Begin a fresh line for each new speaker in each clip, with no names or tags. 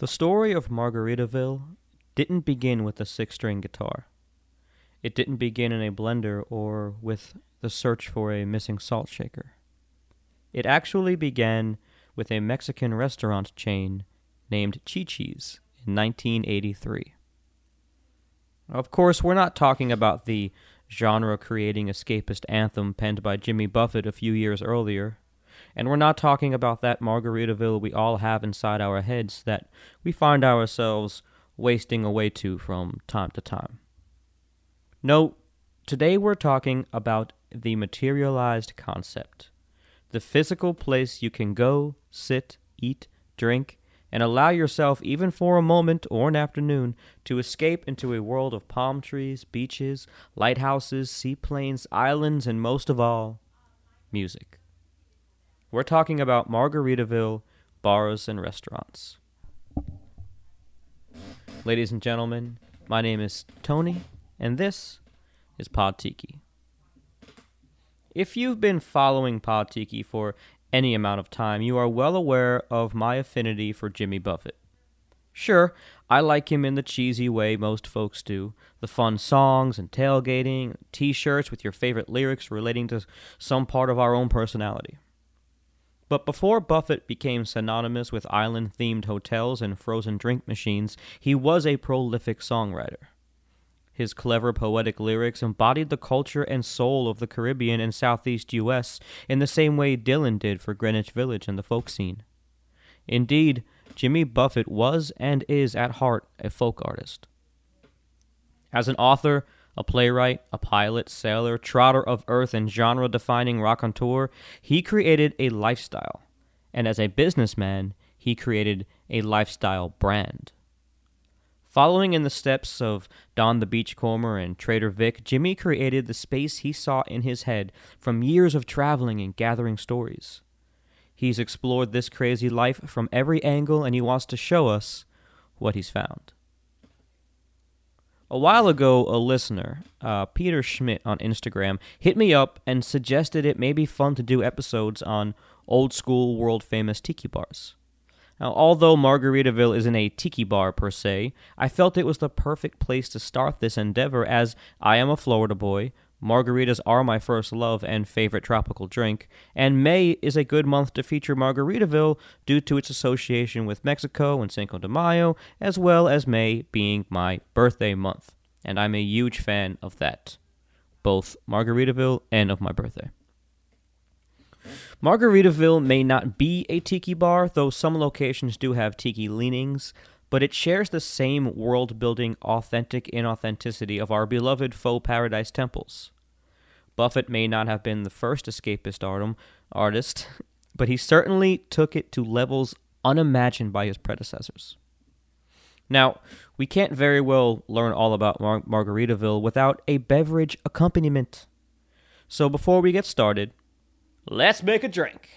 The story of Margaritaville didn't begin with a six string guitar. It didn't begin in a blender or with the search for a missing salt shaker. It actually began with a Mexican restaurant chain named Chi Chi's in 1983. Of course, we're not talking about the genre creating escapist anthem penned by Jimmy Buffett a few years earlier. And we're not talking about that Margaritaville we all have inside our heads that we find ourselves wasting away to from time to time. No, today we're talking about the materialized concept. The physical place you can go, sit, eat, drink, and allow yourself, even for a moment or an afternoon, to escape into a world of palm trees, beaches, lighthouses, seaplanes, islands, and most of all, music. We're talking about Margaritaville bars and restaurants. Ladies and gentlemen, my name is Tony, and this is Pod Tiki. If you've been following Pod Tiki for any amount of time, you are well aware of my affinity for Jimmy Buffett. Sure, I like him in the cheesy way most folks do the fun songs and tailgating, t shirts with your favorite lyrics relating to some part of our own personality. But before Buffett became synonymous with island themed hotels and frozen drink machines, he was a prolific songwriter. His clever poetic lyrics embodied the culture and soul of the Caribbean and Southeast U.S. in the same way Dylan did for Greenwich Village and the folk scene. Indeed, Jimmy Buffett was and is at heart a folk artist. As an author, a playwright, a pilot, sailor, trotter of earth, and genre defining raconteur, he created a lifestyle. And as a businessman, he created a lifestyle brand. Following in the steps of Don the Beachcomber and Trader Vic, Jimmy created the space he saw in his head from years of traveling and gathering stories. He's explored this crazy life from every angle and he wants to show us what he's found. A while ago, a listener, uh, Peter Schmidt on Instagram, hit me up and suggested it may be fun to do episodes on old school world famous tiki bars. Now, although Margaritaville isn't a tiki bar per se, I felt it was the perfect place to start this endeavor as I am a Florida boy, Margaritas are my first love and favorite tropical drink, and May is a good month to feature Margaritaville due to its association with Mexico and Cinco de Mayo, as well as May being my birthday month. And I'm a huge fan of that, both Margaritaville and of my birthday. Margaritaville may not be a tiki bar, though some locations do have tiki leanings, but it shares the same world building authentic inauthenticity of our beloved faux paradise temples. Buffett may not have been the first escapist artist, but he certainly took it to levels unimagined by his predecessors. Now, we can't very well learn all about Mar- Margaritaville without a beverage accompaniment. So before we get started, let's make a drink.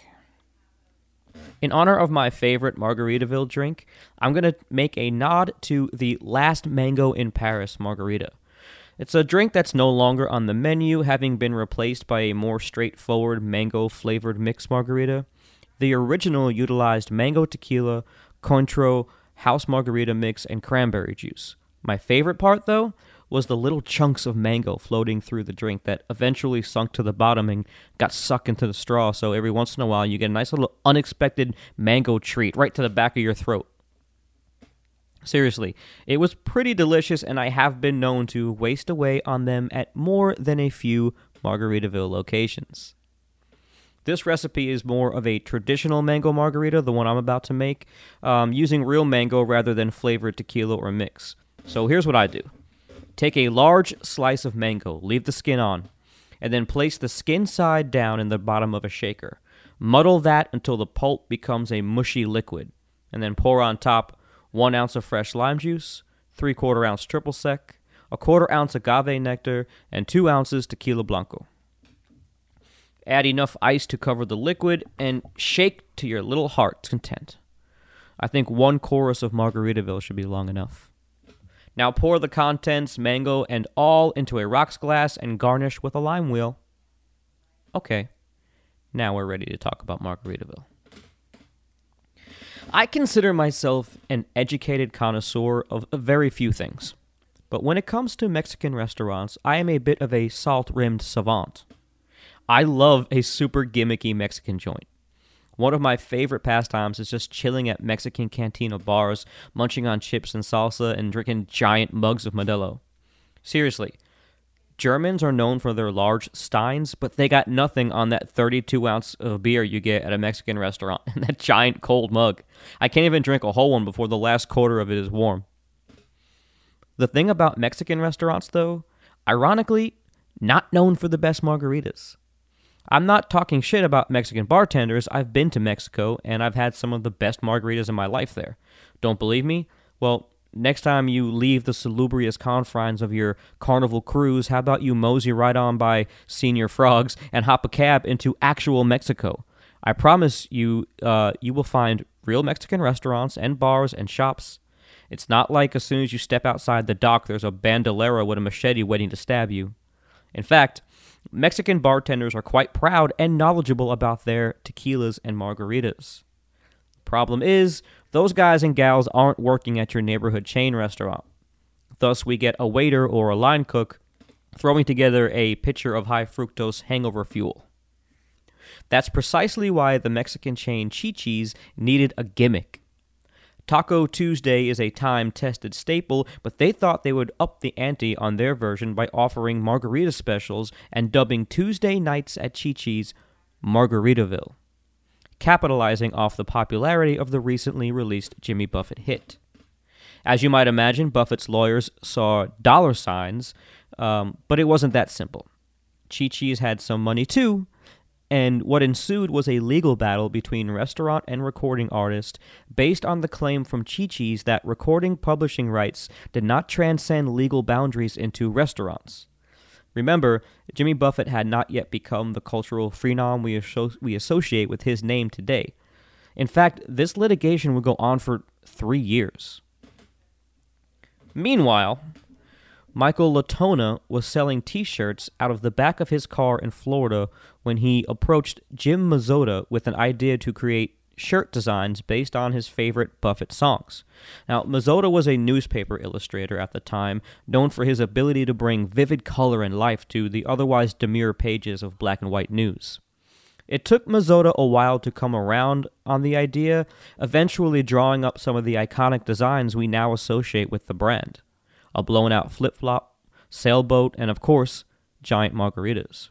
In honor of my favorite Margaritaville drink, I'm going to make a nod to the Last Mango in Paris margarita. It's a drink that's no longer on the menu, having been replaced by a more straightforward mango flavored mixed margarita. The original utilized mango tequila, Cointreau, house margarita mix, and cranberry juice. My favorite part, though, was the little chunks of mango floating through the drink that eventually sunk to the bottom and got sucked into the straw. So every once in a while, you get a nice little unexpected mango treat right to the back of your throat. Seriously, it was pretty delicious, and I have been known to waste away on them at more than a few Margaritaville locations. This recipe is more of a traditional mango margarita, the one I'm about to make, um, using real mango rather than flavored tequila or mix. So here's what I do Take a large slice of mango, leave the skin on, and then place the skin side down in the bottom of a shaker. Muddle that until the pulp becomes a mushy liquid, and then pour on top one ounce of fresh lime juice, three quarter ounce triple sec, a quarter ounce agave nectar, and two ounces tequila blanco. Add enough ice to cover the liquid and shake to your little heart's content. I think one chorus of Margaritaville should be long enough. Now pour the contents, mango, and all into a rocks glass and garnish with a lime wheel. Okay, now we're ready to talk about Margaritaville. I consider myself an educated connoisseur of very few things. But when it comes to Mexican restaurants, I am a bit of a salt rimmed savant. I love a super gimmicky Mexican joint. One of my favorite pastimes is just chilling at Mexican cantina bars, munching on chips and salsa, and drinking giant mugs of Modelo. Seriously, Germans are known for their large steins, but they got nothing on that 32 ounce of beer you get at a Mexican restaurant and that giant cold mug. I can't even drink a whole one before the last quarter of it is warm. The thing about Mexican restaurants, though, ironically, not known for the best margaritas. I'm not talking shit about Mexican bartenders. I've been to Mexico and I've had some of the best margaritas in my life there. Don't believe me? Well, next time you leave the salubrious confines of your carnival cruise, how about you mosey right on by Señor Frogs and hop a cab into actual Mexico? I promise you, uh, you will find real Mexican restaurants and bars and shops. It's not like as soon as you step outside the dock, there's a bandolero with a machete waiting to stab you. In fact, Mexican bartenders are quite proud and knowledgeable about their tequilas and margaritas. Problem is, those guys and gals aren't working at your neighborhood chain restaurant. Thus, we get a waiter or a line cook throwing together a pitcher of high fructose hangover fuel. That's precisely why the Mexican chain Chi Chi's needed a gimmick. Taco Tuesday is a time tested staple, but they thought they would up the ante on their version by offering margarita specials and dubbing Tuesday nights at Chi Chi's Margaritaville, capitalizing off the popularity of the recently released Jimmy Buffett hit. As you might imagine, Buffett's lawyers saw dollar signs, um, but it wasn't that simple. Chi Chi's had some money too, and what ensued was a legal battle between restaurant and recording artist based on the claim from Chi Chi's that recording publishing rights did not transcend legal boundaries into restaurants. Remember, Jimmy Buffett had not yet become the cultural phenom we, asso- we associate with his name today. In fact, this litigation would go on for three years. Meanwhile, Michael Latona was selling t shirts out of the back of his car in Florida when he approached Jim Mazzotta with an idea to create shirt designs based on his favorite Buffett songs. Now, Mazzotta was a newspaper illustrator at the time, known for his ability to bring vivid color and life to the otherwise demure pages of black and white news. It took Mazzotta a while to come around on the idea, eventually drawing up some of the iconic designs we now associate with the brand a blown out flip flop, sailboat, and of course, giant margaritas.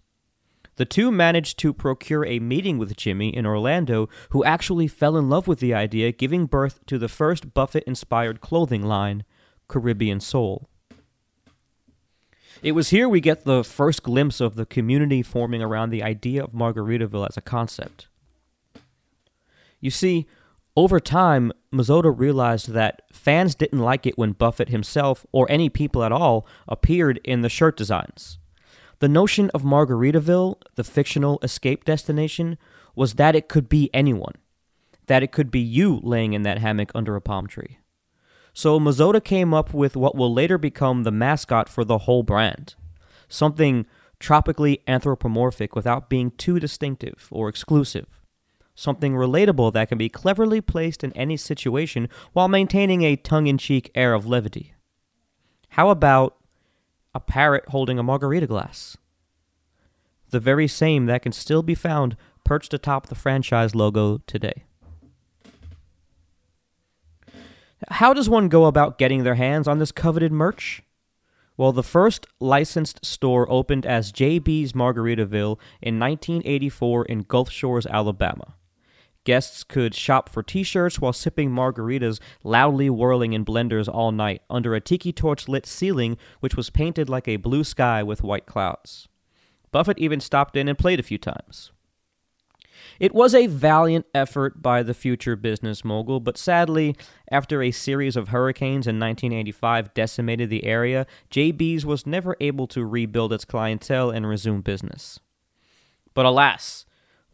The two managed to procure a meeting with Jimmy in Orlando, who actually fell in love with the idea, giving birth to the first Buffett inspired clothing line, Caribbean Soul. It was here we get the first glimpse of the community forming around the idea of Margaritaville as a concept. You see, over time, Mazzotta realized that fans didn't like it when Buffett himself, or any people at all, appeared in the shirt designs. The notion of Margaritaville, the fictional escape destination, was that it could be anyone, that it could be you laying in that hammock under a palm tree. So Mazzotta came up with what will later become the mascot for the whole brand something tropically anthropomorphic without being too distinctive or exclusive something relatable that can be cleverly placed in any situation while maintaining a tongue in cheek air of levity. How about a parrot holding a margarita glass? The very same that can still be found perched atop the franchise logo today. How does one go about getting their hands on this coveted merch? Well, the first licensed store opened as JB's Margaritaville in 1984 in Gulf Shores, Alabama. Guests could shop for t shirts while sipping margaritas loudly whirling in blenders all night under a tiki torch lit ceiling which was painted like a blue sky with white clouds. Buffett even stopped in and played a few times. It was a valiant effort by the future business mogul, but sadly, after a series of hurricanes in 1985 decimated the area, JB's was never able to rebuild its clientele and resume business. But alas,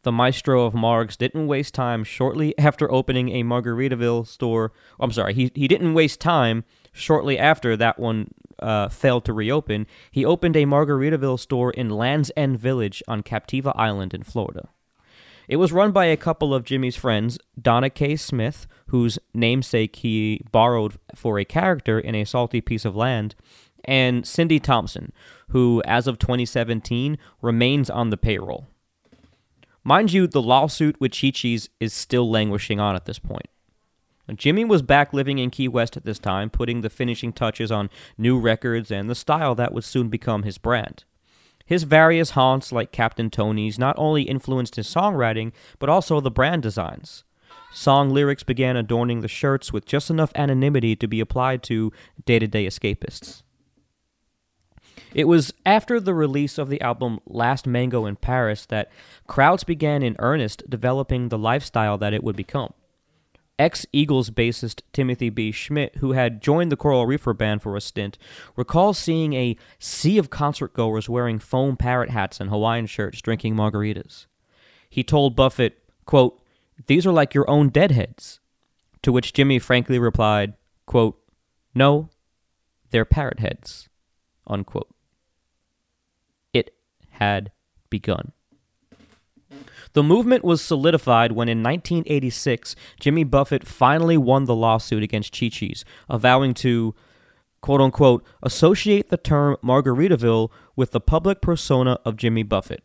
the maestro of Margs didn't waste time shortly after opening a Margaritaville store. I'm sorry, he, he didn't waste time shortly after that one uh, failed to reopen. He opened a Margaritaville store in Land's End Village on Captiva Island in Florida. It was run by a couple of Jimmy's friends, Donna K. Smith, whose namesake he borrowed for a character in A Salty Piece of Land, and Cindy Thompson, who, as of 2017, remains on the payroll. Mind you, the lawsuit with Chi Chi's is still languishing on at this point. Jimmy was back living in Key West at this time, putting the finishing touches on new records and the style that would soon become his brand. His various haunts, like Captain Tony's, not only influenced his songwriting, but also the brand designs. Song lyrics began adorning the shirts with just enough anonymity to be applied to day to day escapists. It was after the release of the album Last Mango in Paris that crowds began in earnest developing the lifestyle that it would become. Ex Eagles bassist Timothy B. Schmit, who had joined the Coral Reefer band for a stint, recalls seeing a sea of concert goers wearing foam parrot hats and Hawaiian shirts drinking margaritas. He told Buffett, quote, These are like your own deadheads. To which Jimmy frankly replied, quote, No, they're parrot heads. Unquote. Had begun. The movement was solidified when in 1986 Jimmy Buffett finally won the lawsuit against Chi Chi's, avowing to quote unquote associate the term Margaritaville with the public persona of Jimmy Buffett.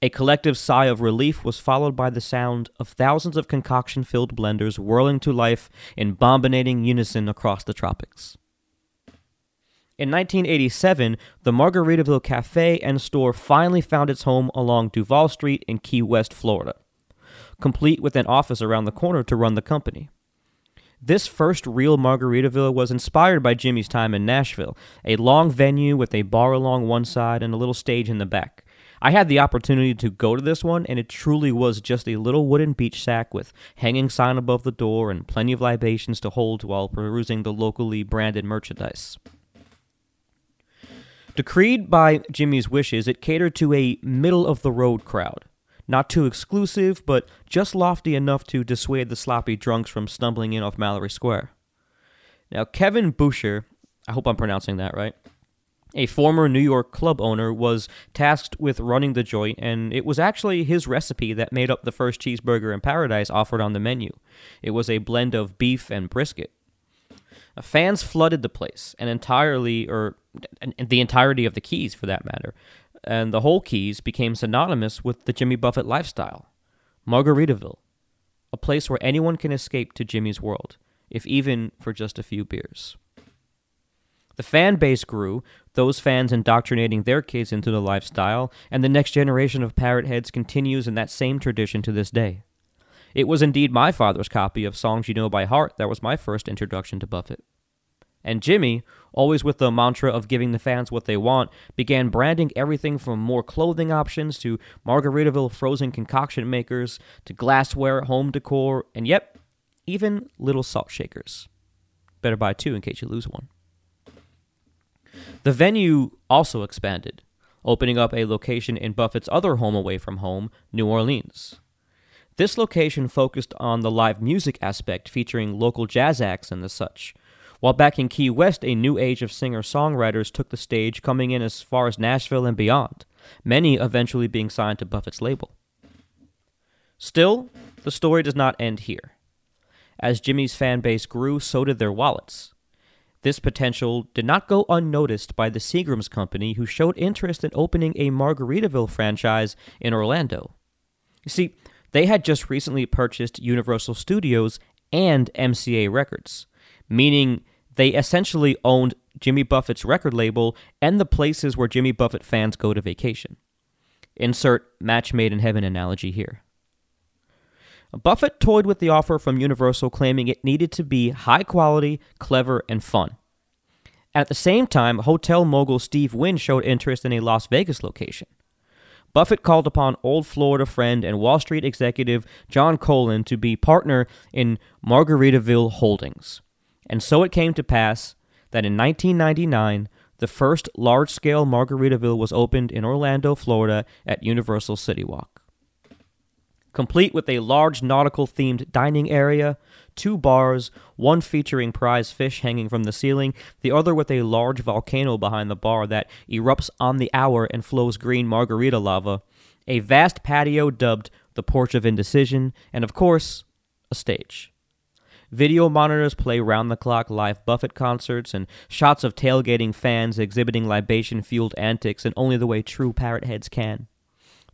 A collective sigh of relief was followed by the sound of thousands of concoction filled blenders whirling to life in bombinating unison across the tropics. In 1987, the Margaritaville Cafe and store finally found its home along Duval Street in Key West, Florida, complete with an office around the corner to run the company. This first real Margaritaville was inspired by Jimmy's time in Nashville, a long venue with a bar along one side and a little stage in the back. I had the opportunity to go to this one, and it truly was just a little wooden beach sack with hanging sign above the door and plenty of libations to hold while perusing the locally branded merchandise. Decreed by Jimmy's wishes, it catered to a middle of the road crowd. Not too exclusive, but just lofty enough to dissuade the sloppy drunks from stumbling in off Mallory Square. Now, Kevin Boucher, I hope I'm pronouncing that right, a former New York club owner, was tasked with running the joint, and it was actually his recipe that made up the first cheeseburger in paradise offered on the menu. It was a blend of beef and brisket. Fans flooded the place, and entirely, or the entirety of the Keys for that matter, and the whole Keys became synonymous with the Jimmy Buffett lifestyle. Margaritaville, a place where anyone can escape to Jimmy's world, if even for just a few beers. The fan base grew, those fans indoctrinating their kids into the lifestyle, and the next generation of parrot heads continues in that same tradition to this day. It was indeed my father's copy of Songs You Know by Heart that was my first introduction to Buffett. And Jimmy, always with the mantra of giving the fans what they want, began branding everything from more clothing options to Margaritaville frozen concoction makers to glassware, home decor, and yep, even little salt shakers. Better buy two in case you lose one. The venue also expanded, opening up a location in Buffett's other home away from home, New Orleans. This location focused on the live music aspect, featuring local jazz acts and the such, while back in Key West, a new age of singer songwriters took the stage, coming in as far as Nashville and beyond, many eventually being signed to Buffett's label. Still, the story does not end here. As Jimmy's fan base grew, so did their wallets. This potential did not go unnoticed by the Seagram's company, who showed interest in opening a Margaritaville franchise in Orlando. You see, they had just recently purchased Universal Studios and MCA Records, meaning they essentially owned Jimmy Buffett's record label and the places where Jimmy Buffett fans go to vacation. Insert match made in heaven analogy here. Buffett toyed with the offer from Universal, claiming it needed to be high quality, clever, and fun. At the same time, hotel mogul Steve Wynn showed interest in a Las Vegas location. Buffett called upon old Florida friend and Wall Street executive John Cohlan to be partner in Margaritaville Holdings. And so it came to pass that in 1999, the first large scale Margaritaville was opened in Orlando, Florida at Universal City Walk. Complete with a large nautical themed dining area, two bars, one featuring prize fish hanging from the ceiling, the other with a large volcano behind the bar that erupts on the hour and flows green margarita lava, a vast patio dubbed the porch of indecision, and of course, a stage. Video monitors play round the clock live Buffett concerts and shots of tailgating fans exhibiting libation fueled antics in only the way true parrot heads can.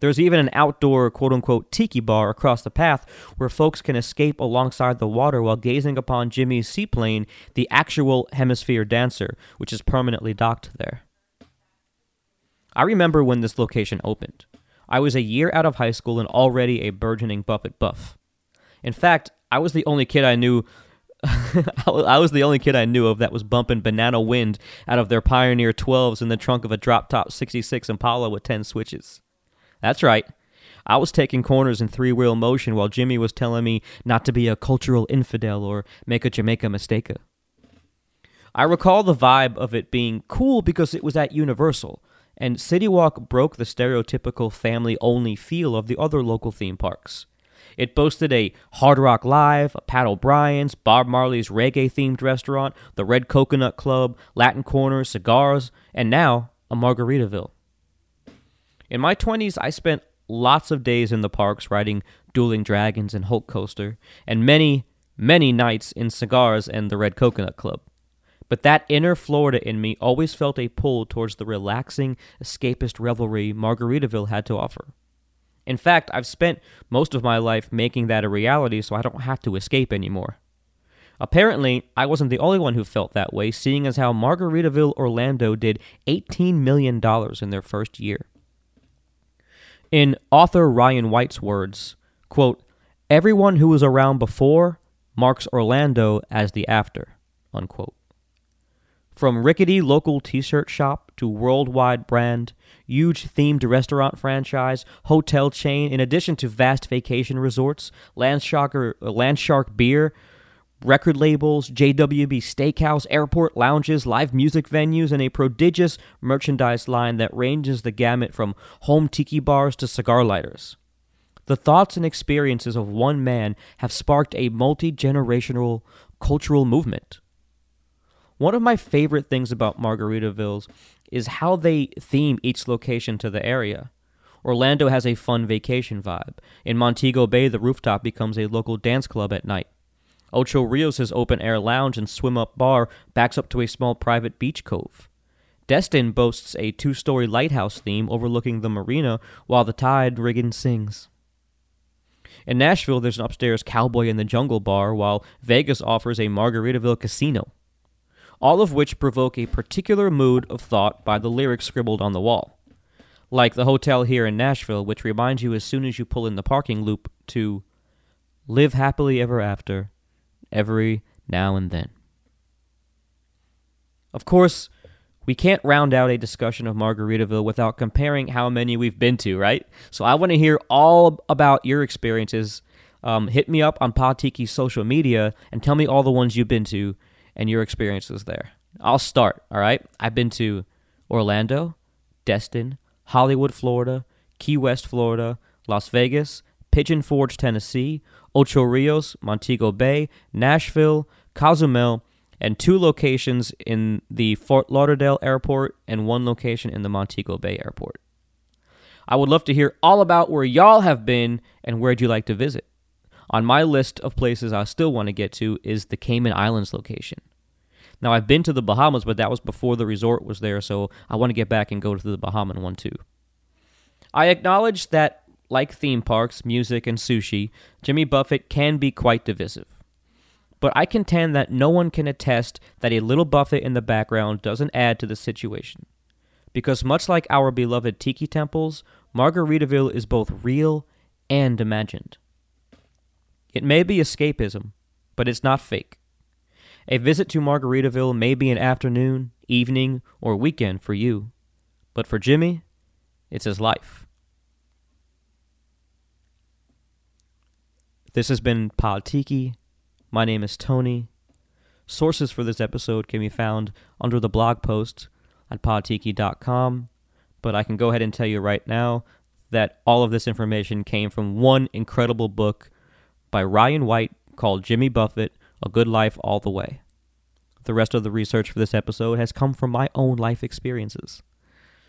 There's even an outdoor quote unquote tiki bar across the path where folks can escape alongside the water while gazing upon Jimmy's seaplane, the actual hemisphere dancer, which is permanently docked there. I remember when this location opened. I was a year out of high school and already a burgeoning Buffett buff. In fact, I was the only kid I knew. I was the only kid I knew of that was bumping Banana Wind out of their Pioneer 12s in the trunk of a drop top 66 Impala with 10 switches. That's right. I was taking corners in three wheel motion while Jimmy was telling me not to be a cultural infidel or make a Jamaica mistake. I recall the vibe of it being cool because it was at Universal, and City Walk broke the stereotypical family only feel of the other local theme parks. It boasted a Hard Rock Live, a Pat O'Brien's, Bob Marley's reggae themed restaurant, the Red Coconut Club, Latin Corner, Cigarz, and now a Margaritaville. In my 20s, I spent lots of days in the parks riding Dueling Dragons and Hulk Coaster, and many, many nights in Cigarz and the Red Coconut Club. But that inner Florida in me always felt a pull towards the relaxing, escapist revelry Margaritaville had to offer. In fact, I've spent most of my life making that a reality so I don't have to escape anymore. Apparently, I wasn't the only one who felt that way, seeing as how Margaritaville Orlando did $18 million in their first year. In author Ryan White's words, quote, Everyone who was around before marks Orlando as the after, unquote. From rickety local t shirt shop to worldwide brand, huge themed restaurant franchise, hotel chain, in addition to vast vacation resorts, Landshark, uh, Landshark beer, record labels, JWB steakhouse, airport lounges, live music venues, and a prodigious merchandise line that ranges the gamut from home tiki bars to cigar lighters. The thoughts and experiences of one man have sparked a multi generational cultural movement. One of my favorite things about Margaritavilles is how they theme each location to the area. Orlando has a fun vacation vibe. In Montego Bay, the rooftop becomes a local dance club at night. Ocho Rios' open air lounge and swim up bar backs up to a small private beach cove. Destin boasts a two story lighthouse theme overlooking the marina while the tide rigging sings. In Nashville, there's an upstairs Cowboy in the Jungle bar, while Vegas offers a Margaritaville casino all of which provoke a particular mood of thought by the lyrics scribbled on the wall. Like the hotel here in Nashville, which reminds you as soon as you pull in the parking loop to live happily ever after, every now and then. Of course, we can't round out a discussion of Margaritaville without comparing how many we've been to, right? So I want to hear all about your experiences. Um, hit me up on Podtiki's social media and tell me all the ones you've been to and your experiences there. I'll start, all right? I've been to Orlando, Destin, Hollywood, Florida, Key West, Florida, Las Vegas, Pigeon Forge, Tennessee, Ocho Rios, Montego Bay, Nashville, Cozumel, and two locations in the Fort Lauderdale Airport and one location in the Montego Bay Airport. I would love to hear all about where y'all have been and where'd you like to visit. On my list of places I still want to get to is the Cayman Islands location. Now, I've been to the Bahamas, but that was before the resort was there, so I want to get back and go to the Bahaman one too. I acknowledge that, like theme parks, music, and sushi, Jimmy Buffett can be quite divisive. But I contend that no one can attest that a little Buffett in the background doesn't add to the situation. Because much like our beloved tiki temples, Margaritaville is both real and imagined. It may be escapism, but it's not fake. A visit to Margaritaville may be an afternoon, evening, or weekend for you, but for Jimmy, it's his life. This has been Pod Tiki. My name is Tony. Sources for this episode can be found under the blog post at podtiki.com, but I can go ahead and tell you right now that all of this information came from one incredible book by Ryan White called Jimmy Buffett A Good Life All the Way. The rest of the research for this episode has come from my own life experiences.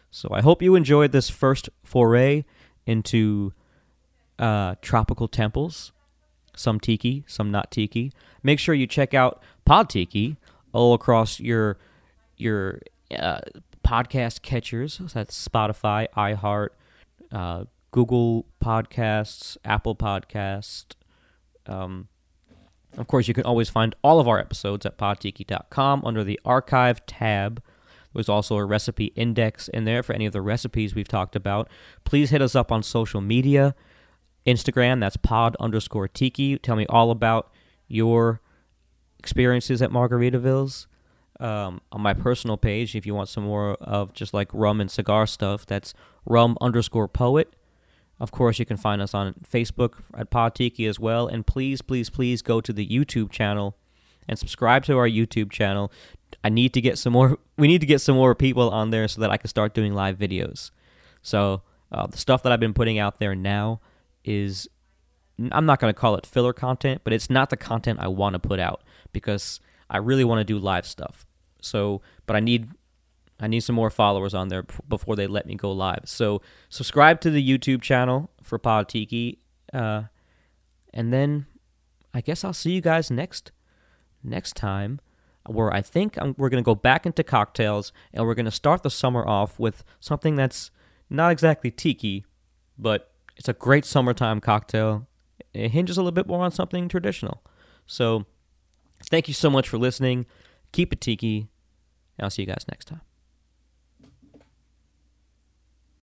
So I hope you enjoyed this first foray into uh, tropical temples, some tiki, some not tiki. Make sure you check out Pod Tiki all across your your uh, podcast catchers. So that's Spotify, iHeart, uh, Google Podcasts, Apple Podcast. Um, of course, you can always find all of our episodes at podtiki.com under the archive tab. There's also a recipe index in there for any of the recipes we've talked about. Please hit us up on social media. Instagram, that's pod underscore tiki. Tell me all about your experiences at Margaritaville's. Um, on my personal page, if you want some more of just like rum and cigar stuff, that's rum underscore poet. Of course, you can find us on Facebook at Pod Tiki as well. And please, please, please go to the YouTube channel and subscribe to our YouTube channel. I need to get some more. We need to get some more people on there so that I can start doing live videos. So uh, the stuff that I've been putting out there now is I'm not going to call it filler content, but it's not the content I want to put out because I really want to do live stuff. So, but I need I need some more followers on there before they let me go live. So, subscribe to the YouTube channel for Pod Tiki, uh, and then I guess I'll see you guys next next time, where I think I'm, we're going to go back into cocktails and we're going to start the summer off with something that's not exactly tiki, but it's a great summertime cocktail. It hinges a little bit more on something traditional. So, thank you so much for listening. Keep it tiki, and I'll see you guys next time.